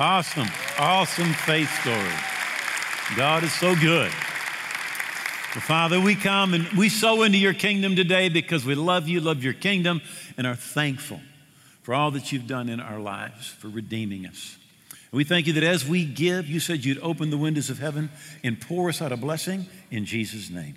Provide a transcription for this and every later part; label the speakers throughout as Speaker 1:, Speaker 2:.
Speaker 1: Awesome, awesome faith story. God is so good. Well, Father, we come and we sow into your kingdom today because we love you, love your kingdom, and are thankful for all that you've done in our lives, for redeeming us. And we thank you that as we give, you said you'd open the windows of heaven and pour us out a blessing in Jesus' name.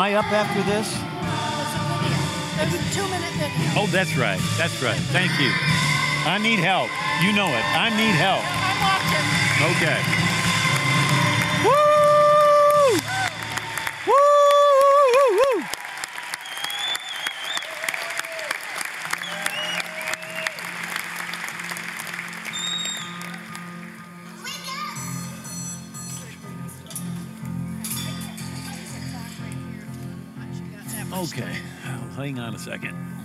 Speaker 1: I up after this?
Speaker 2: There's a two minute video.
Speaker 1: Oh, that's right. That's right. Thank you. I need help. You know it. I need help.
Speaker 2: I'm watching.
Speaker 1: Okay. Hang on a second.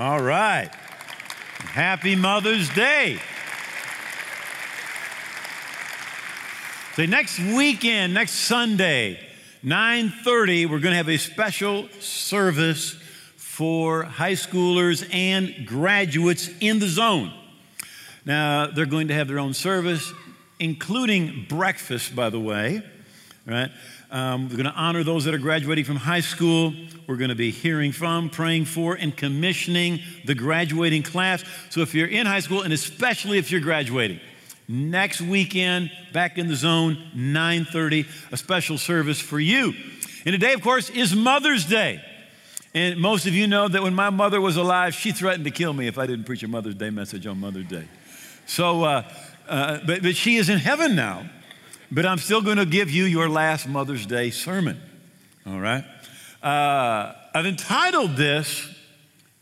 Speaker 3: All right. Happy Mother's Day. So next weekend, next Sunday, 9:30, we're going to have a special service for high schoolers and graduates in the zone. Now, they're going to have their own service, including breakfast, by the way, right? Um, we're going to honor those that are graduating from high school. We're going to be hearing from, praying for, and commissioning the graduating class. So if you're in high school, and especially if you're graduating, next weekend, back in the zone, 9:30, a special service for you. And today, of course, is Mother's Day. And most of you know that when my mother was alive, she threatened to kill me if I didn't preach a Mother's Day message on Mother's Day. So, uh, uh, but, but she is in heaven now but I'm still going to give you your last Mother's Day sermon. All right? Uh, I've entitled this,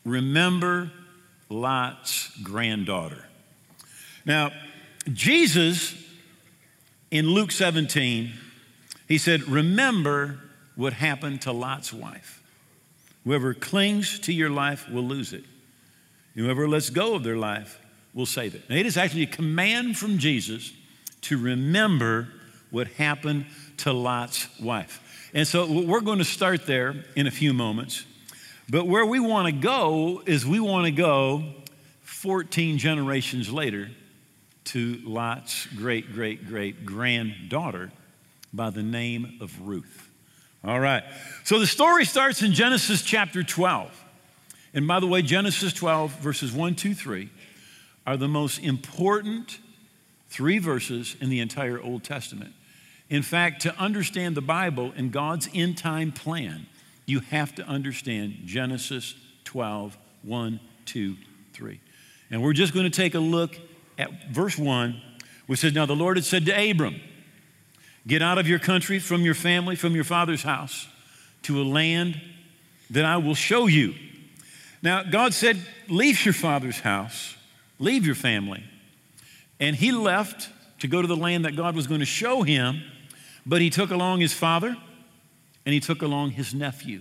Speaker 3: Remember Lot's Granddaughter. Now, Jesus in Luke 17, he said, Remember what happened to Lot's wife. Whoever clings to your life will lose it. Whoever lets go of their life will save it. Now, it is actually a command from Jesus to remember what happened to Lot's wife. And so we're going to start there in a few moments. But where we want to go is we want to go 14 generations later to Lot's great, great, great granddaughter by the name of Ruth. All right. So the story starts in Genesis chapter 12. And by the way, Genesis 12, verses 1, 2, 3 are the most important three verses in the entire Old Testament. In fact, to understand the Bible and God's end time plan, you have to understand Genesis 12, 1, 2, 3. And we're just going to take a look at verse 1, which says, Now the Lord had said to Abram, Get out of your country, from your family, from your father's house, to a land that I will show you. Now, God said, Leave your father's house, leave your family. And he left to go to the land that God was going to show him. But he took along his father and he took along his nephew.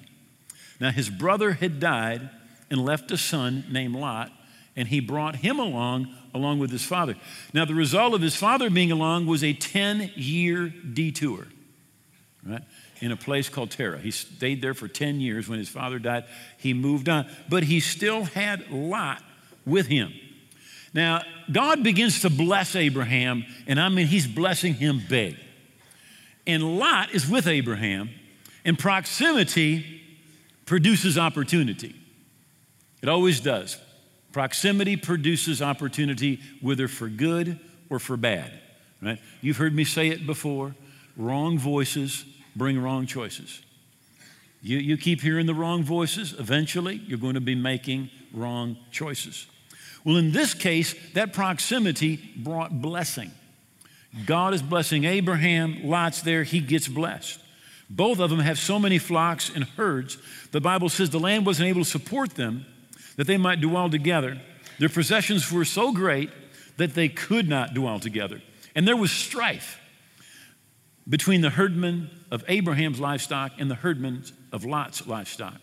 Speaker 3: Now, his brother had died and left a son named Lot, and he brought him along along with his father. Now, the result of his father being along was a 10 year detour, right? In a place called Terah. He stayed there for 10 years. When his father died, he moved on, but he still had Lot with him. Now, God begins to bless Abraham, and I mean, he's blessing him big. And Lot is with Abraham, and proximity produces opportunity. It always does. Proximity produces opportunity, whether for good or for bad. Right? You've heard me say it before wrong voices bring wrong choices. You, you keep hearing the wrong voices, eventually, you're going to be making wrong choices. Well, in this case, that proximity brought blessing. God is blessing Abraham. Lot's there, he gets blessed. Both of them have so many flocks and herds. The Bible says the land wasn't able to support them that they might dwell together. Their possessions were so great that they could not dwell together. And there was strife between the herdmen of Abraham's livestock and the herdmen of Lot's livestock.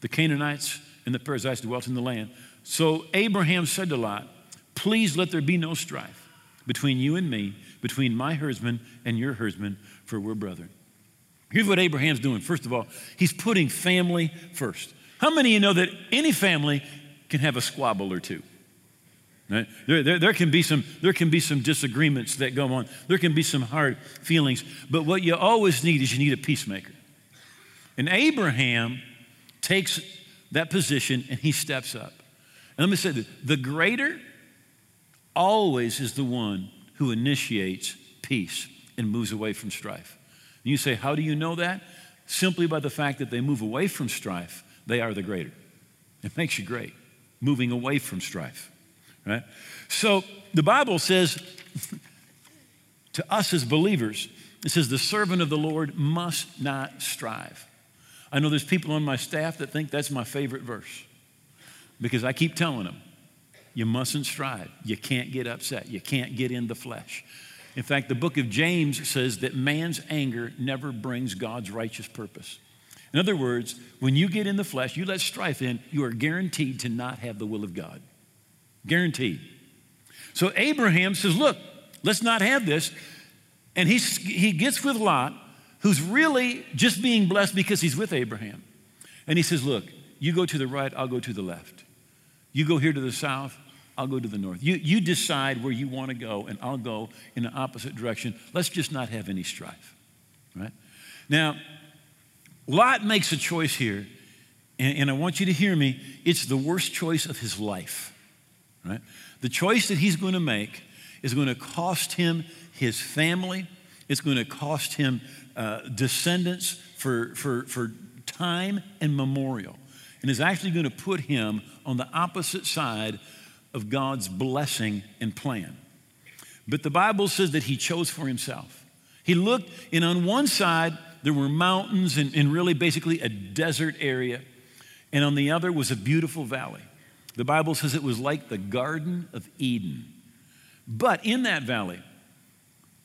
Speaker 3: The Canaanites and the Perizzites dwelt in the land. So Abraham said to Lot, Please let there be no strife between you and me, between my herdsman and your herdsman, for we're brethren. Here's what Abraham's doing. First of all, he's putting family first. How many of you know that any family can have a squabble or two? Right? There, there, there, can be some, there can be some disagreements that go on. There can be some hard feelings. But what you always need is you need a peacemaker. And Abraham takes that position and he steps up. And let me say this the greater always is the one who initiates peace and moves away from strife. And you say, How do you know that? Simply by the fact that they move away from strife, they are the greater. It makes you great, moving away from strife, right? So the Bible says to us as believers, it says, the servant of the Lord must not strive. I know there's people on my staff that think that's my favorite verse because I keep telling them, you mustn't strive. You can't get upset. You can't get in the flesh. In fact, the book of James says that man's anger never brings God's righteous purpose. In other words, when you get in the flesh, you let strife in, you are guaranteed to not have the will of God. Guaranteed. So Abraham says, Look, let's not have this. And he's, he gets with Lot, who's really just being blessed because he's with Abraham. And he says, Look, you go to the right, I'll go to the left. You go here to the south, I'll go to the north. You, you decide where you want to go, and I'll go in the opposite direction. Let's just not have any strife, right? Now, Lot makes a choice here, and, and I want you to hear me. It's the worst choice of his life, right? The choice that he's going to make is going to cost him his family, it's going to cost him uh, descendants for, for, for time and memorial, and is actually going to put him on the opposite side of God's blessing and plan. But the Bible says that he chose for himself. He looked, and on one side, there were mountains and, and really basically a desert area, and on the other was a beautiful valley. The Bible says it was like the Garden of Eden. But in that valley,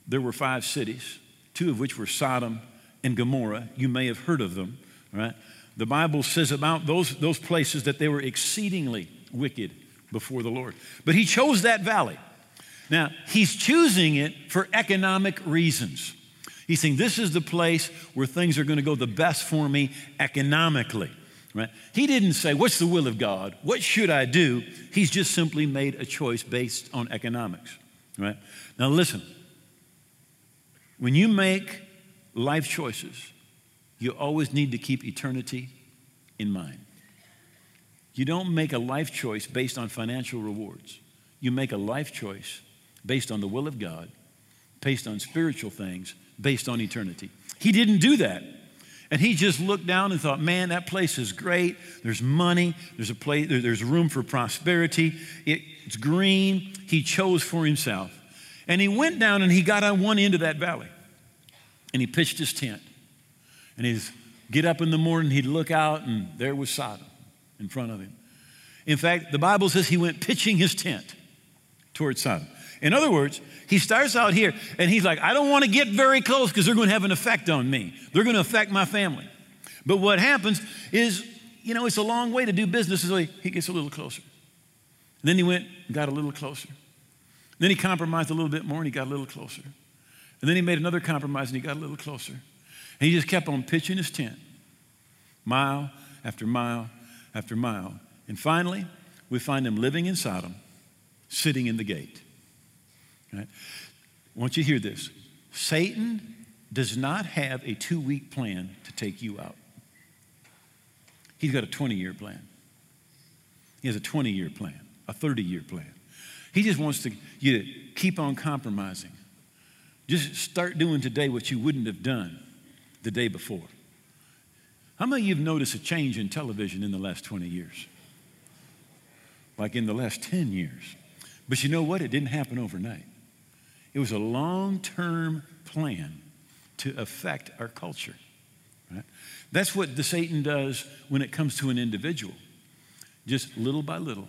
Speaker 3: there were five cities, two of which were Sodom and Gomorrah. You may have heard of them, right? The Bible says about those, those places that they were exceedingly wicked before the Lord. But he chose that valley. Now, he's choosing it for economic reasons. He's saying, This is the place where things are going to go the best for me economically. Right? He didn't say, What's the will of God? What should I do? He's just simply made a choice based on economics. Right? Now, listen. When you make life choices, you always need to keep eternity in mind. You don't make a life choice based on financial rewards. You make a life choice based on the will of God, based on spiritual things, based on eternity. He didn't do that. And he just looked down and thought, man, that place is great. There's money, there's a place, there's room for prosperity. It's green. He chose for himself. And he went down and he got on one end of that valley. And he pitched his tent. And he'd get up in the morning, he'd look out, and there was Sodom in front of him. In fact, the Bible says he went pitching his tent towards Sodom. In other words, he starts out here and he's like, I don't want to get very close because they're going to have an effect on me. They're going to affect my family. But what happens is, you know, it's a long way to do business, so he gets a little closer. And then he went and got a little closer. And then he compromised a little bit more and he got a little closer. And then he made another compromise and he got a little closer. And he just kept on pitching his tent, mile after mile after mile. And finally, we find him living in Sodom, sitting in the gate. Right? I want you to hear this Satan does not have a two week plan to take you out, he's got a 20 year plan. He has a 20 year plan, a 30 year plan. He just wants to, you to keep on compromising. Just start doing today what you wouldn't have done the day before. How many of you have noticed a change in television in the last 20 years? Like in the last 10 years. But you know what? It didn't happen overnight. It was a long term plan to affect our culture. Right? That's what the Satan does when it comes to an individual. Just little by little,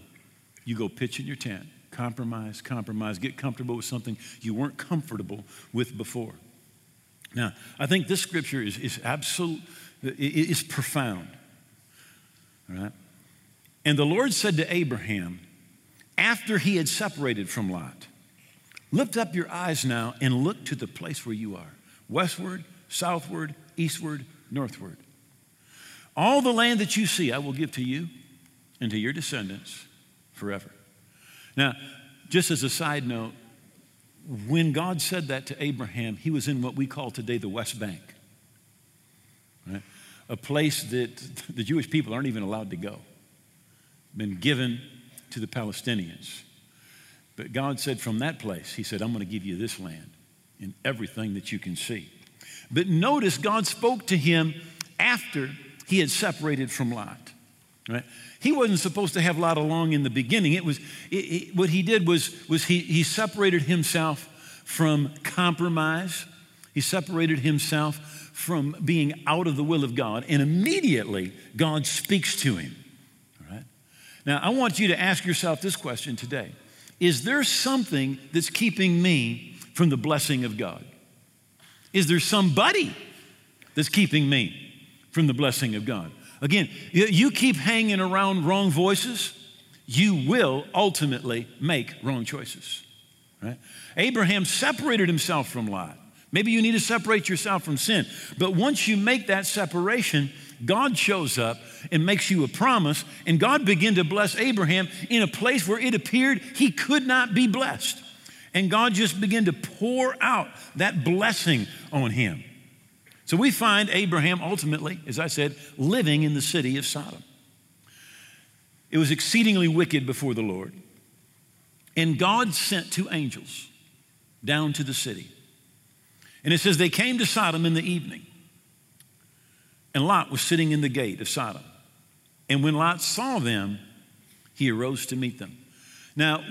Speaker 3: you go pitch in your tent, compromise, compromise, get comfortable with something you weren't comfortable with before. Now, I think this scripture is, is absolute, is profound. All right? And the Lord said to Abraham, after he had separated from Lot, Lift up your eyes now and look to the place where you are westward, southward, eastward, northward. All the land that you see, I will give to you and to your descendants forever. Now, just as a side note, when God said that to Abraham, he was in what we call today the West Bank. A place that the Jewish people aren't even allowed to go, been given to the Palestinians. But God said, from that place, He said, I'm going to give you this land and everything that you can see. But notice God spoke to him after he had separated from Lot. Right? He wasn't supposed to have Lot along in the beginning. It was it, it, what he did was, was he, he separated himself from compromise. He separated himself from being out of the will of God, and immediately God speaks to him. All right? Now, I want you to ask yourself this question today Is there something that's keeping me from the blessing of God? Is there somebody that's keeping me from the blessing of God? Again, you keep hanging around wrong voices, you will ultimately make wrong choices. Right? Abraham separated himself from Lot. Maybe you need to separate yourself from sin. But once you make that separation, God shows up and makes you a promise, and God began to bless Abraham in a place where it appeared he could not be blessed. And God just began to pour out that blessing on him. So we find Abraham ultimately, as I said, living in the city of Sodom. It was exceedingly wicked before the Lord. And God sent two angels down to the city. And it says they came to Sodom in the evening. And Lot was sitting in the gate of Sodom. And when Lot saw them, he arose to meet them. Now,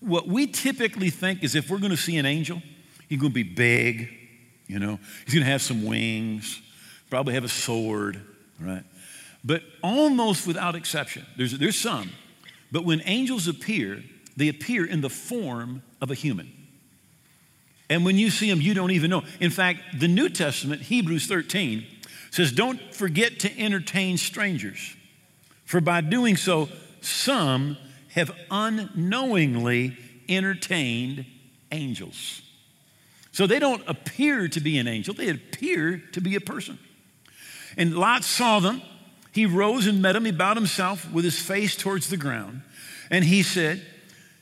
Speaker 3: what we typically think is if we're going to see an angel, he's going to be big, you know, he's going to have some wings, probably have a sword, right? But almost without exception, there's, there's some, but when angels appear, they appear in the form of a human. And when you see them, you don't even know. In fact, the New Testament, Hebrews 13, says, Don't forget to entertain strangers, for by doing so, some have unknowingly entertained angels. So they don't appear to be an angel, they appear to be a person. And Lot saw them. He rose and met them. He bowed himself with his face towards the ground. And he said,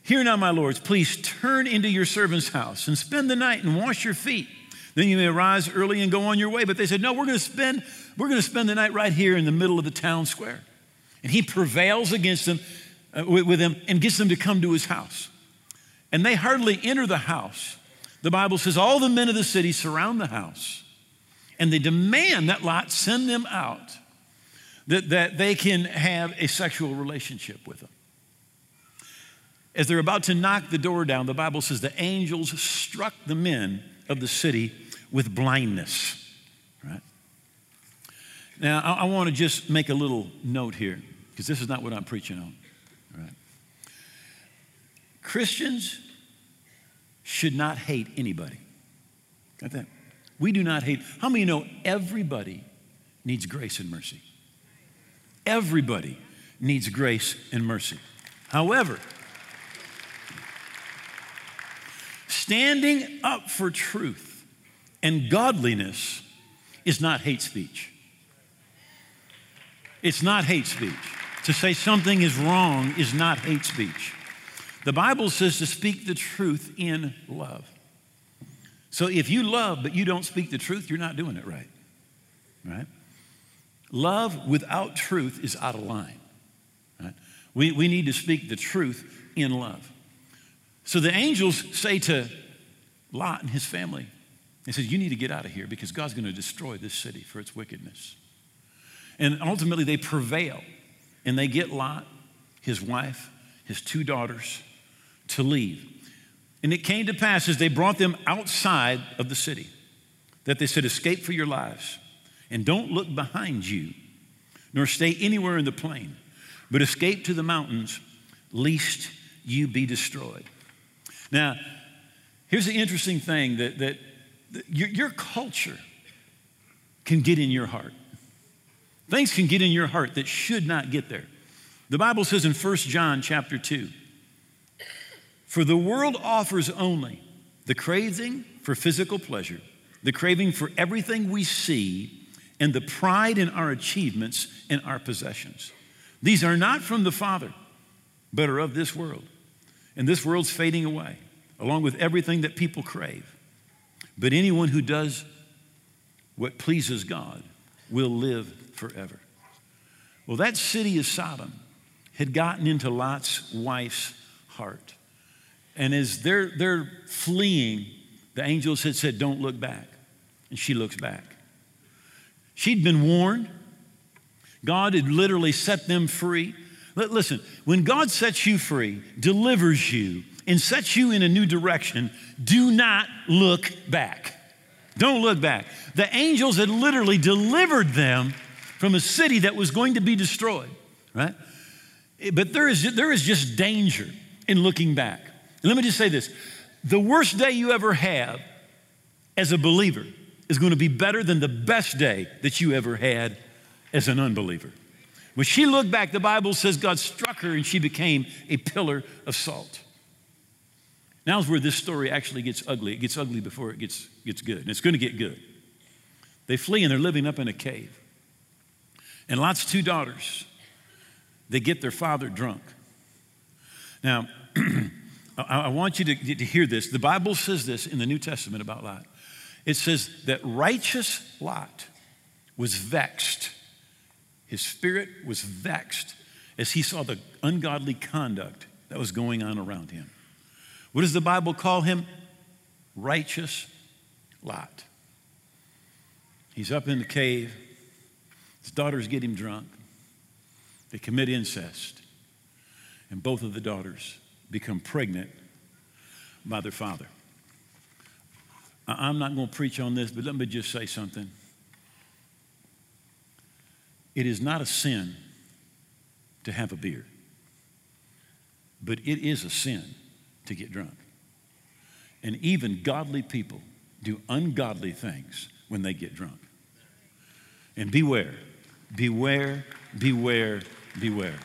Speaker 3: Hear now, my lords, please turn into your servant's house and spend the night and wash your feet. Then you may arise early and go on your way. But they said, No, we're going to spend, we're going to spend the night right here in the middle of the town square. And he prevails against them uh, with, with them and gets them to come to his house. And they hardly enter the house. The Bible says all the men of the city surround the house and they demand that Lot send them out, that, that they can have a sexual relationship with them. As they're about to knock the door down, the Bible says the angels struck the men of the city with blindness. Right? Now, I, I want to just make a little note here, because this is not what I'm preaching on. Christians should not hate anybody. Got that? We do not hate. How many know everybody needs grace and mercy? Everybody needs grace and mercy. However, standing up for truth and godliness is not hate speech. It's not hate speech. To say something is wrong is not hate speech. The Bible says to speak the truth in love. So if you love but you don't speak the truth, you're not doing it right. Right? Love without truth is out of line. Right? We, we need to speak the truth in love. So the angels say to Lot and his family, they says, You need to get out of here because God's going to destroy this city for its wickedness. And ultimately they prevail and they get Lot, his wife, his two daughters, to leave. And it came to pass as they brought them outside of the city that they said, Escape for your lives, and don't look behind you, nor stay anywhere in the plain, but escape to the mountains, lest you be destroyed. Now, here's the interesting thing that, that, that your, your culture can get in your heart. Things can get in your heart that should not get there. The Bible says in 1 John chapter 2, for the world offers only the craving for physical pleasure, the craving for everything we see, and the pride in our achievements and our possessions. These are not from the Father, but are of this world. And this world's fading away, along with everything that people crave. But anyone who does what pleases God will live forever. Well, that city of Sodom had gotten into Lot's wife's heart. And as they're, they're fleeing, the angels had said, Don't look back. And she looks back. She'd been warned. God had literally set them free. Listen, when God sets you free, delivers you, and sets you in a new direction, do not look back. Don't look back. The angels had literally delivered them from a city that was going to be destroyed, right? Eh, but there is, there is just danger in looking back. And let me just say this the worst day you ever have as a believer is going to be better than the best day that you ever had as an unbeliever. When she looked back, the Bible says God struck her and she became a pillar of salt. Now's where this story actually gets ugly. It gets ugly before it gets, gets good, and it's going to get good. They flee and they're living up in a cave. And Lot's two daughters, they get their father drunk. Now, I want you to, to hear this. The Bible says this in the New Testament about Lot. It says that righteous Lot was vexed. His spirit was vexed as he saw the ungodly conduct that was going on around him. What does the Bible call him? Righteous Lot. He's up in the cave. His daughters get him drunk. They commit incest. And both of the daughters become pregnant by their father. I'm not going to preach on this, but let me just say something. It is not a sin to have a beer, but it is a sin to get drunk. And even godly people do ungodly things when they get drunk. And beware, beware, beware, beware.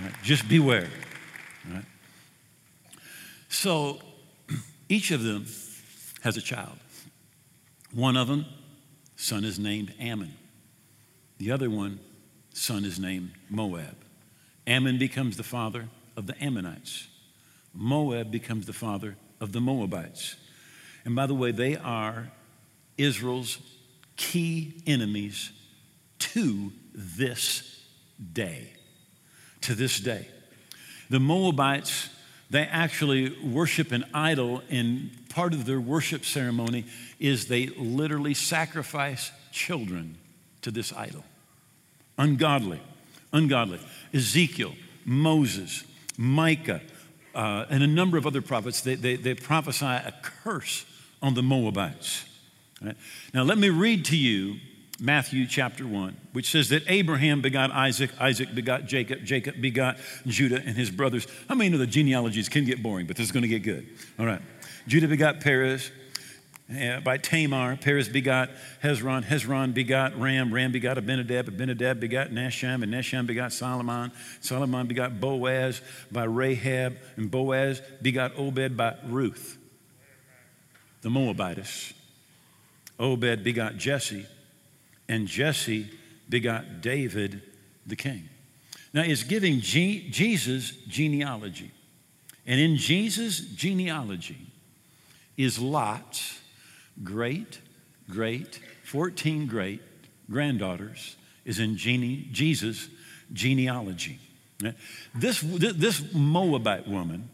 Speaker 3: Right? Just beware. Right? So each of them has a child. One of them, son is named Ammon. The other one, son is named Moab. Ammon becomes the father of the Ammonites. Moab becomes the father of the Moabites. And by the way, they are Israel's key enemies to this day. To this day. The Moabites, they actually worship an idol, and part of their worship ceremony is they literally sacrifice children to this idol. Ungodly, ungodly. Ezekiel, Moses, Micah, uh, and a number of other prophets, they, they, they prophesy a curse on the Moabites. Right? Now, let me read to you Matthew chapter 1, which says that Abraham begot Isaac, Isaac begot Jacob, Jacob begot Judah and his brothers. How many know the genealogies can get boring, but this is going to get good? All right. Judah begot Perez, by Tamar. Perez begot Hezron. Hezron begot Ram. Ram begot Amminadab. Amminadab begot Nahshon. And Nahshon begot Solomon. Solomon begot Boaz by Rahab. And Boaz begot Obed by Ruth, the Moabitess. Obed begot Jesse. And Jesse begot David the king. Now, it's giving G- Jesus genealogy. And in Jesus' genealogy is Lot's great, great, 14 great granddaughters is in Jesus' genealogy. This, this Moabite woman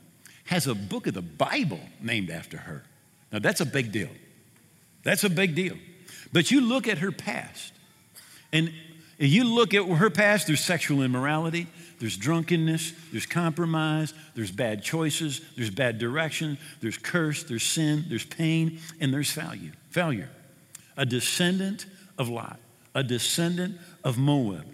Speaker 3: has a book of the Bible named after her. Now, that's a big deal. That's a big deal. But you look at her past, and you look at her past, there's sexual immorality, there's drunkenness, there's compromise, there's bad choices, there's bad direction, there's curse, there's sin, there's pain, and there's failure. Failure. A descendant of Lot, a descendant of Moab.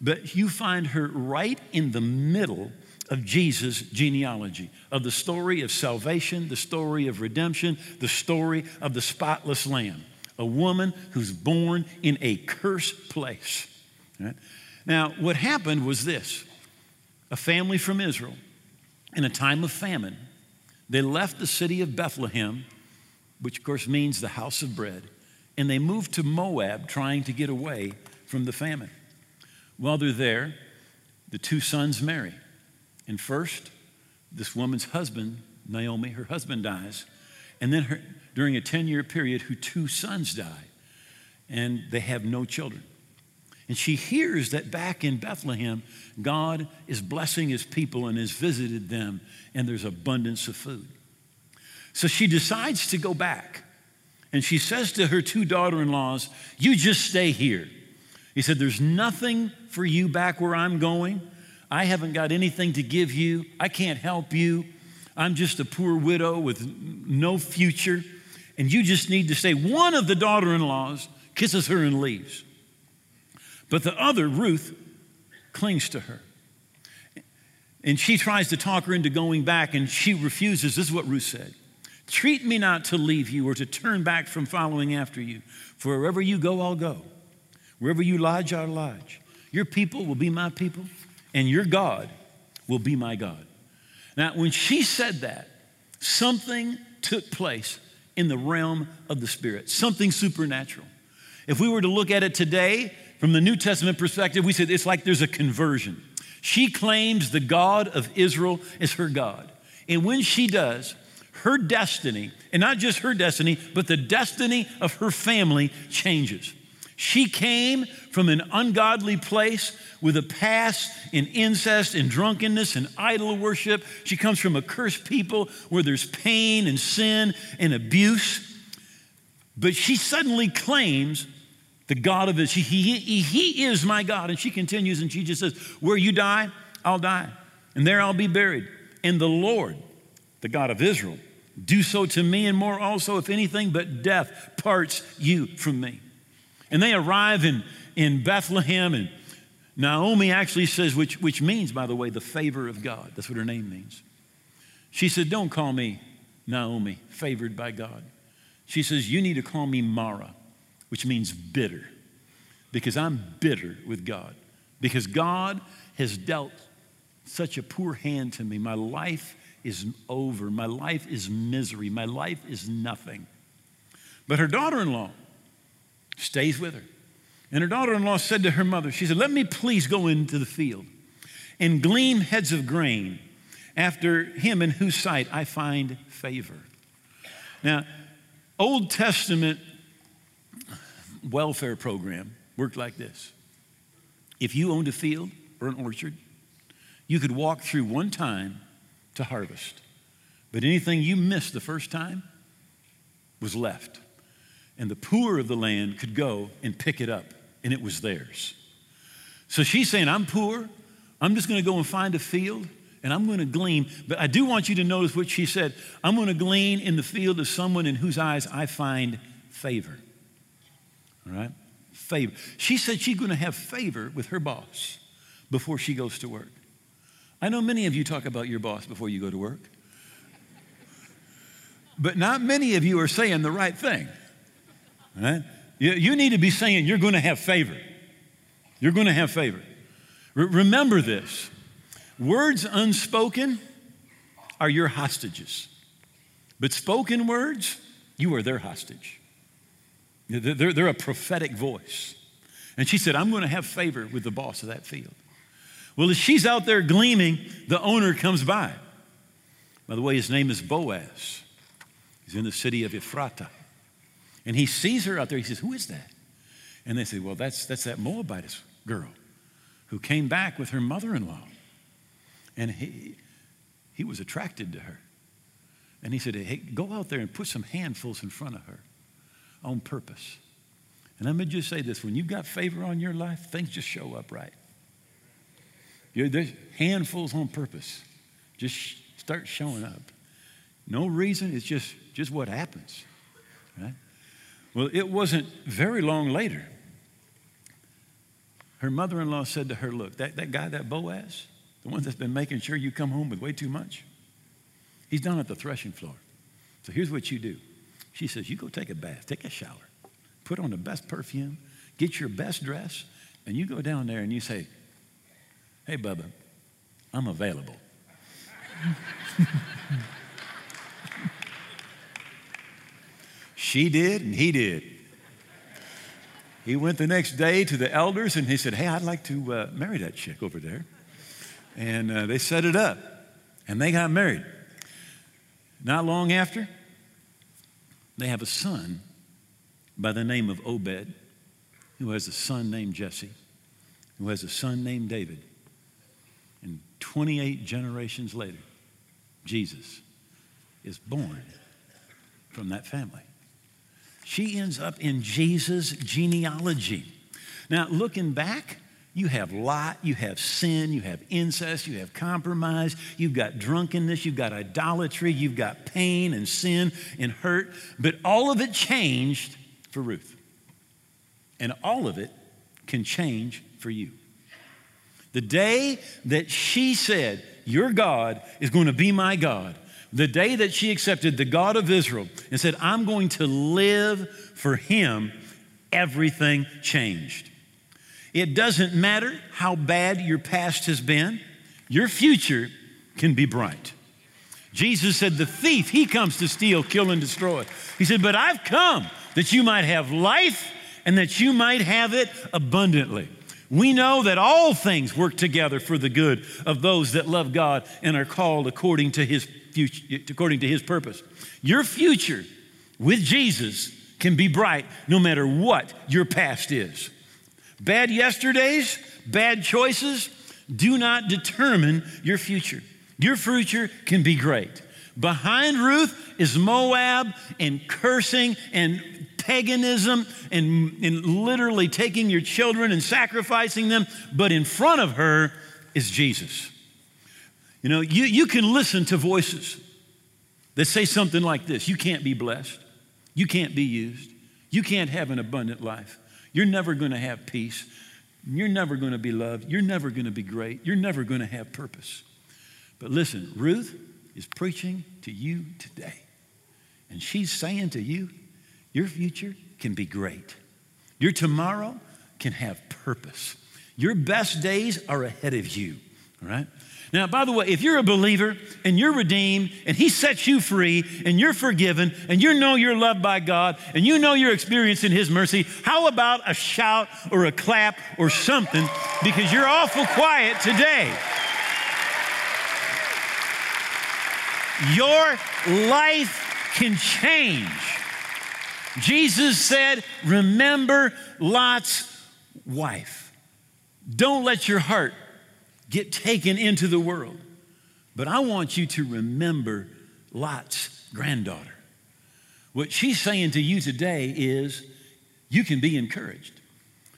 Speaker 3: But you find her right in the middle of Jesus' genealogy, of the story of salvation, the story of redemption, the story of the spotless lamb. A woman who's born in a cursed place. Right? Now, what happened was this a family from Israel in a time of famine. They left the city of Bethlehem, which of course means the house of bread, and they moved to Moab trying to get away from the famine. While they're there, the two sons marry. And first, this woman's husband, Naomi, her husband dies. And then her, during a 10 year period, her two sons die. and they have no children. And she hears that back in Bethlehem, God is blessing his people and has visited them, and there's abundance of food. So she decides to go back. And she says to her two daughter in laws, You just stay here. He said, There's nothing for you back where I'm going. I haven't got anything to give you. I can't help you. I'm just a poor widow with no future. And you just need to stay. One of the daughter in laws kisses her and leaves. But the other, Ruth, clings to her. And she tries to talk her into going back, and she refuses. This is what Ruth said Treat me not to leave you or to turn back from following after you. For wherever you go, I'll go. Wherever you lodge, I'll lodge. Your people will be my people, and your God will be my God. Now, when she said that, something took place in the realm of the Spirit, something supernatural. If we were to look at it today from the New Testament perspective, we said it's like there's a conversion. She claims the God of Israel is her God. And when she does, her destiny, and not just her destiny, but the destiny of her family changes. She came from an ungodly place with a past in incest and drunkenness and idol worship. She comes from a cursed people where there's pain and sin and abuse. But she suddenly claims the God of Israel. He, he, he is my God. And she continues and she just says, Where you die, I'll die. And there I'll be buried. And the Lord, the God of Israel, do so to me and more also, if anything but death parts you from me. And they arrive in, in Bethlehem, and Naomi actually says, which, which means, by the way, the favor of God. That's what her name means. She said, Don't call me Naomi, favored by God. She says, You need to call me Mara, which means bitter, because I'm bitter with God. Because God has dealt such a poor hand to me. My life is over. My life is misery. My life is nothing. But her daughter in law stays with her. And her daughter in law said to her mother, She said, Let me please go into the field and glean heads of grain after him in whose sight I find favor. Now, Old Testament welfare program worked like this if you owned a field or an orchard, you could walk through one time to harvest. But anything you missed the first time was left. And the poor of the land could go and pick it up, and it was theirs. So she's saying, I'm poor. I'm just going to go and find a field and I'm going to glean. But I do want you to notice what she said I'm going to glean in the field of someone in whose eyes I find favor. All right? Favor. She said she's going to have favor with her boss before she goes to work. I know many of you talk about your boss before you go to work, but not many of you are saying the right thing. Right? You, you need to be saying you're going to have favor. You're going to have favor. Re- remember this words unspoken are your hostages, but spoken words, you are their hostage. They're, they're a prophetic voice. And she said, I'm going to have favor with the boss of that field. Well, as she's out there gleaming, the owner comes by. By the way, his name is Boaz. He's in the city of Ephrata. And he sees her out there. He says, Who is that? And they say, Well, that's, that's that Moabite girl who came back with her mother in law. And he, he was attracted to her. And he said, Hey, go out there and put some handfuls in front of her on purpose. And let me just say this when you've got favor on your life, things just show up right. You there's handfuls on purpose. Just start showing up. No reason, it's just, just what happens. Right? Well, it wasn't very long later. Her mother in law said to her, Look, that, that guy, that Boaz, the one that's been making sure you come home with way too much, he's down at the threshing floor. So here's what you do. She says, You go take a bath, take a shower, put on the best perfume, get your best dress, and you go down there and you say, Hey, Bubba, I'm available. she did, and he did. He went the next day to the elders and he said, Hey, I'd like to uh, marry that chick over there. And uh, they set it up, and they got married. Not long after, they have a son by the name of Obed. who has a son named Jesse, who has a son named David. And 28 generations later, Jesus is born from that family. She ends up in Jesus' genealogy. Now, looking back, you have Lot, you have sin, you have incest, you have compromise, you've got drunkenness, you've got idolatry, you've got pain and sin and hurt. But all of it changed for Ruth. And all of it can change for you. The day that she said, Your God is going to be my God, the day that she accepted the God of Israel and said, I'm going to live for him, everything changed. It doesn't matter how bad your past has been, your future can be bright. Jesus said, The thief, he comes to steal, kill, and destroy. He said, But I've come that you might have life and that you might have it abundantly. We know that all things work together for the good of those that love God and are called according to his future, according to his purpose. Your future with Jesus can be bright no matter what your past is. Bad yesterdays, bad choices do not determine your future. Your future can be great. Behind Ruth is Moab and cursing and paganism and, and, literally taking your children and sacrificing them. But in front of her is Jesus. You know, you, you can listen to voices that say something like this You can't be blessed, you can't be used, you can't have an abundant life. You're never going to have peace. You're never going to be loved. You're never going to be great. You're never going to have purpose. But listen, Ruth is preaching to you today. And she's saying to you, your future can be great. Your tomorrow can have purpose. Your best days are ahead of you, all right? Now, by the way, if you're a believer and you're redeemed and He sets you free and you're forgiven and you know you're loved by God and you know you're experiencing His mercy, how about a shout or a clap or something because you're awful quiet today? Your life can change. Jesus said, Remember Lot's wife. Don't let your heart get taken into the world. But I want you to remember Lot's granddaughter. What she's saying to you today is you can be encouraged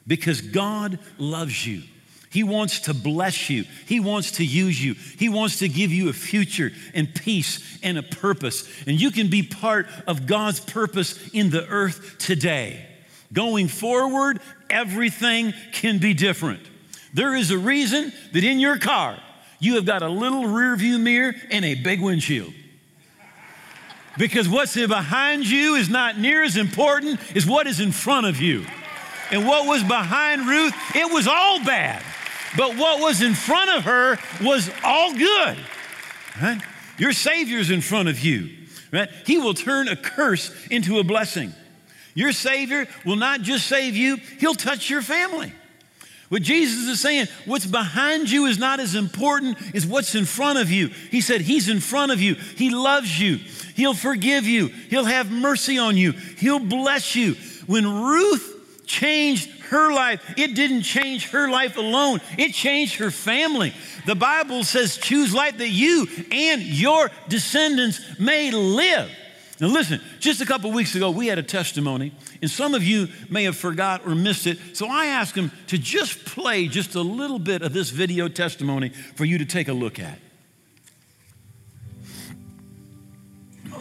Speaker 3: because God loves you. He wants to bless you. He wants to use you. He wants to give you a future and peace and a purpose. And you can be part of God's purpose in the earth today. Going forward, everything can be different. There is a reason that in your car, you have got a little rear view mirror and a big windshield. Because what's behind you is not near as important as what is in front of you. And what was behind Ruth, it was all bad. But what was in front of her was all good. Right? Your Savior's in front of you. Right? He will turn a curse into a blessing. Your Savior will not just save you, He'll touch your family. What Jesus is saying, what's behind you is not as important as what's in front of you. He said, He's in front of you. He loves you. He'll forgive you. He'll have mercy on you. He'll bless you. When Ruth changed her life, it didn't change her life alone, it changed her family. The Bible says, Choose life that you and your descendants may live. Now, listen, just a couple weeks ago, we had a testimony, and some of you may have forgot or missed it. So I asked him to just play just a little bit of this video testimony for you to take a look at. Oh,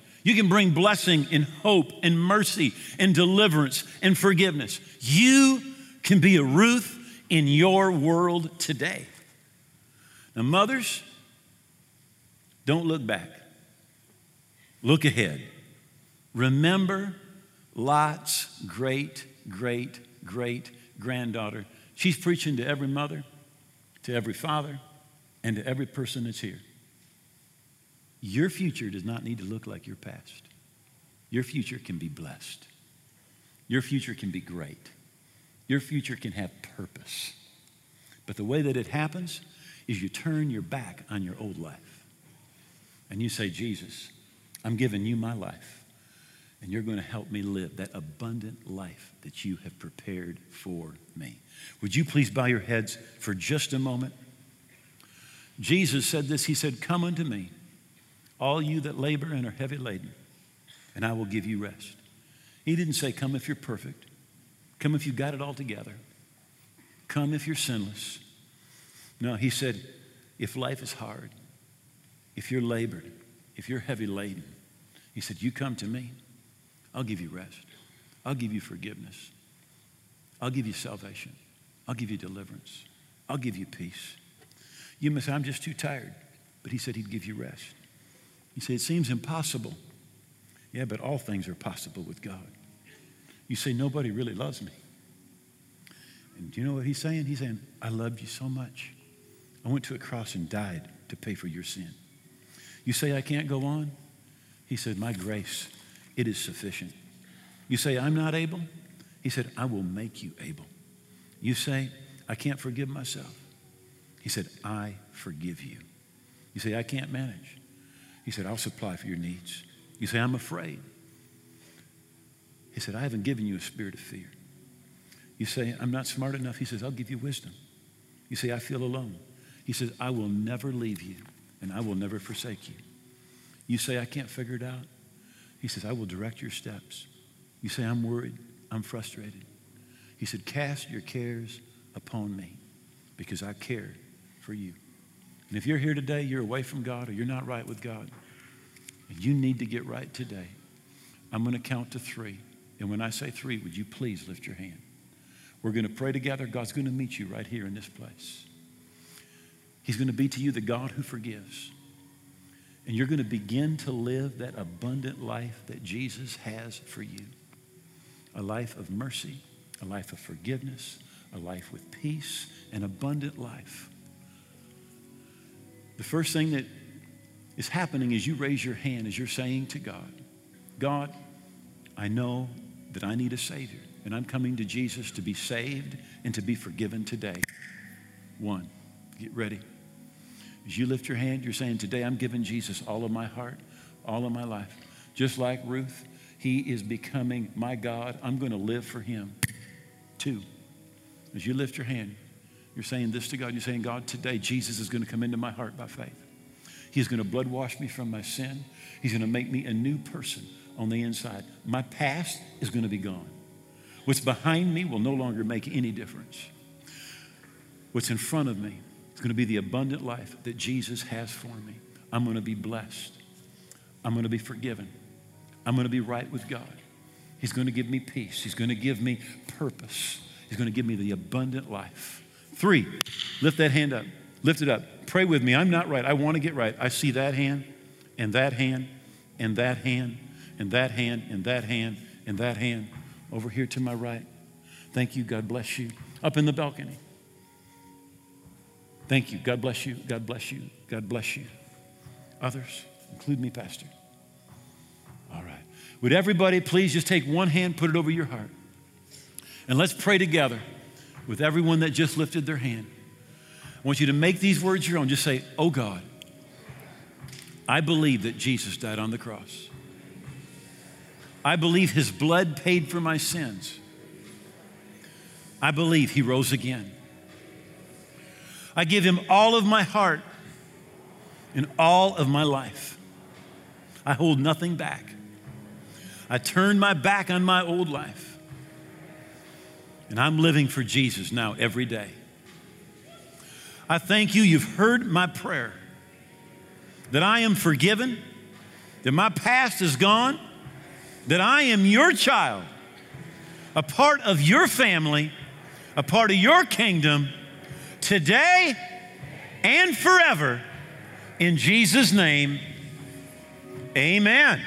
Speaker 3: You can bring blessing and hope and mercy and deliverance and forgiveness. You can be a Ruth in your world today. Now, mothers, don't look back, look ahead. Remember Lot's great, great, great granddaughter. She's preaching to every mother, to every father, and to every person that's here. Your future does not need to look like your past. Your future can be blessed. Your future can be great. Your future can have purpose. But the way that it happens is you turn your back on your old life and you say, Jesus, I'm giving you my life, and you're going to help me live that abundant life that you have prepared for me. Would you please bow your heads for just a moment? Jesus said this He said, Come unto me all you that labor and are heavy laden, and I will give you rest. He didn't say, Come if you're perfect, come if you've got it all together, come if you're sinless. No, he said, If life is hard, if you're labored, if you're heavy laden, he said, You come to me, I'll give you rest, I'll give you forgiveness, I'll give you salvation, I'll give you deliverance, I'll give you peace. You must I'm just too tired. But he said he'd give you rest. You say, it seems impossible. Yeah, but all things are possible with God. You say, nobody really loves me. And do you know what he's saying? He's saying, I loved you so much. I went to a cross and died to pay for your sin. You say, I can't go on? He said, My grace, it is sufficient. You say, I'm not able? He said, I will make you able. You say, I can't forgive myself. He said, I forgive you. You say, I can't manage. He said, I'll supply for your needs. You say, I'm afraid. He said, I haven't given you a spirit of fear. You say, I'm not smart enough. He says, I'll give you wisdom. You say, I feel alone. He says, I will never leave you and I will never forsake you. You say, I can't figure it out. He says, I will direct your steps. You say, I'm worried. I'm frustrated. He said, Cast your cares upon me because I care for you. And if you're here today, you're away from God or you're not right with God, and you need to get right today, I'm going to count to three. And when I say three, would you please lift your hand? We're going to pray together. God's going to meet you right here in this place. He's going to be to you the God who forgives. And you're going to begin to live that abundant life that Jesus has for you a life of mercy, a life of forgiveness, a life with peace, an abundant life. The first thing that is happening is you raise your hand as you're saying to God, God, I know that I need a Savior, and I'm coming to Jesus to be saved and to be forgiven today. One, get ready. As you lift your hand, you're saying, Today I'm giving Jesus all of my heart, all of my life. Just like Ruth, He is becoming my God. I'm going to live for Him. Two, as you lift your hand, you're saying this to God. You're saying, God, today Jesus is going to come into my heart by faith. He's going to blood wash me from my sin. He's going to make me a new person on the inside. My past is going to be gone. What's behind me will no longer make any difference. What's in front of me is going to be the abundant life that Jesus has for me. I'm going to be blessed. I'm going to be forgiven. I'm going to be right with God. He's going to give me peace. He's going to give me purpose. He's going to give me the abundant life. Three, lift that hand up. Lift it up. Pray with me. I'm not right. I want to get right. I see that hand, and that hand, and that hand, and that hand, and that hand, and that hand over here to my right. Thank you. God bless you. Up in the balcony. Thank you. God bless you. God bless you. God bless you. Others, include me, Pastor. All right. Would everybody please just take one hand, put it over your heart, and let's pray together with everyone that just lifted their hand. I want you to make these words your own. Just say, Oh God, I believe that Jesus died on the cross. I believe his blood paid for my sins. I believe he rose again. I give him all of my heart and all of my life. I hold nothing back. I turn my back on my old life. And I'm living for Jesus now every day. I thank you, you've heard my prayer. that I am forgiven, that my past is gone, that I am your child, a part of your family, a part of your kingdom today and forever. In Jesus' name, amen.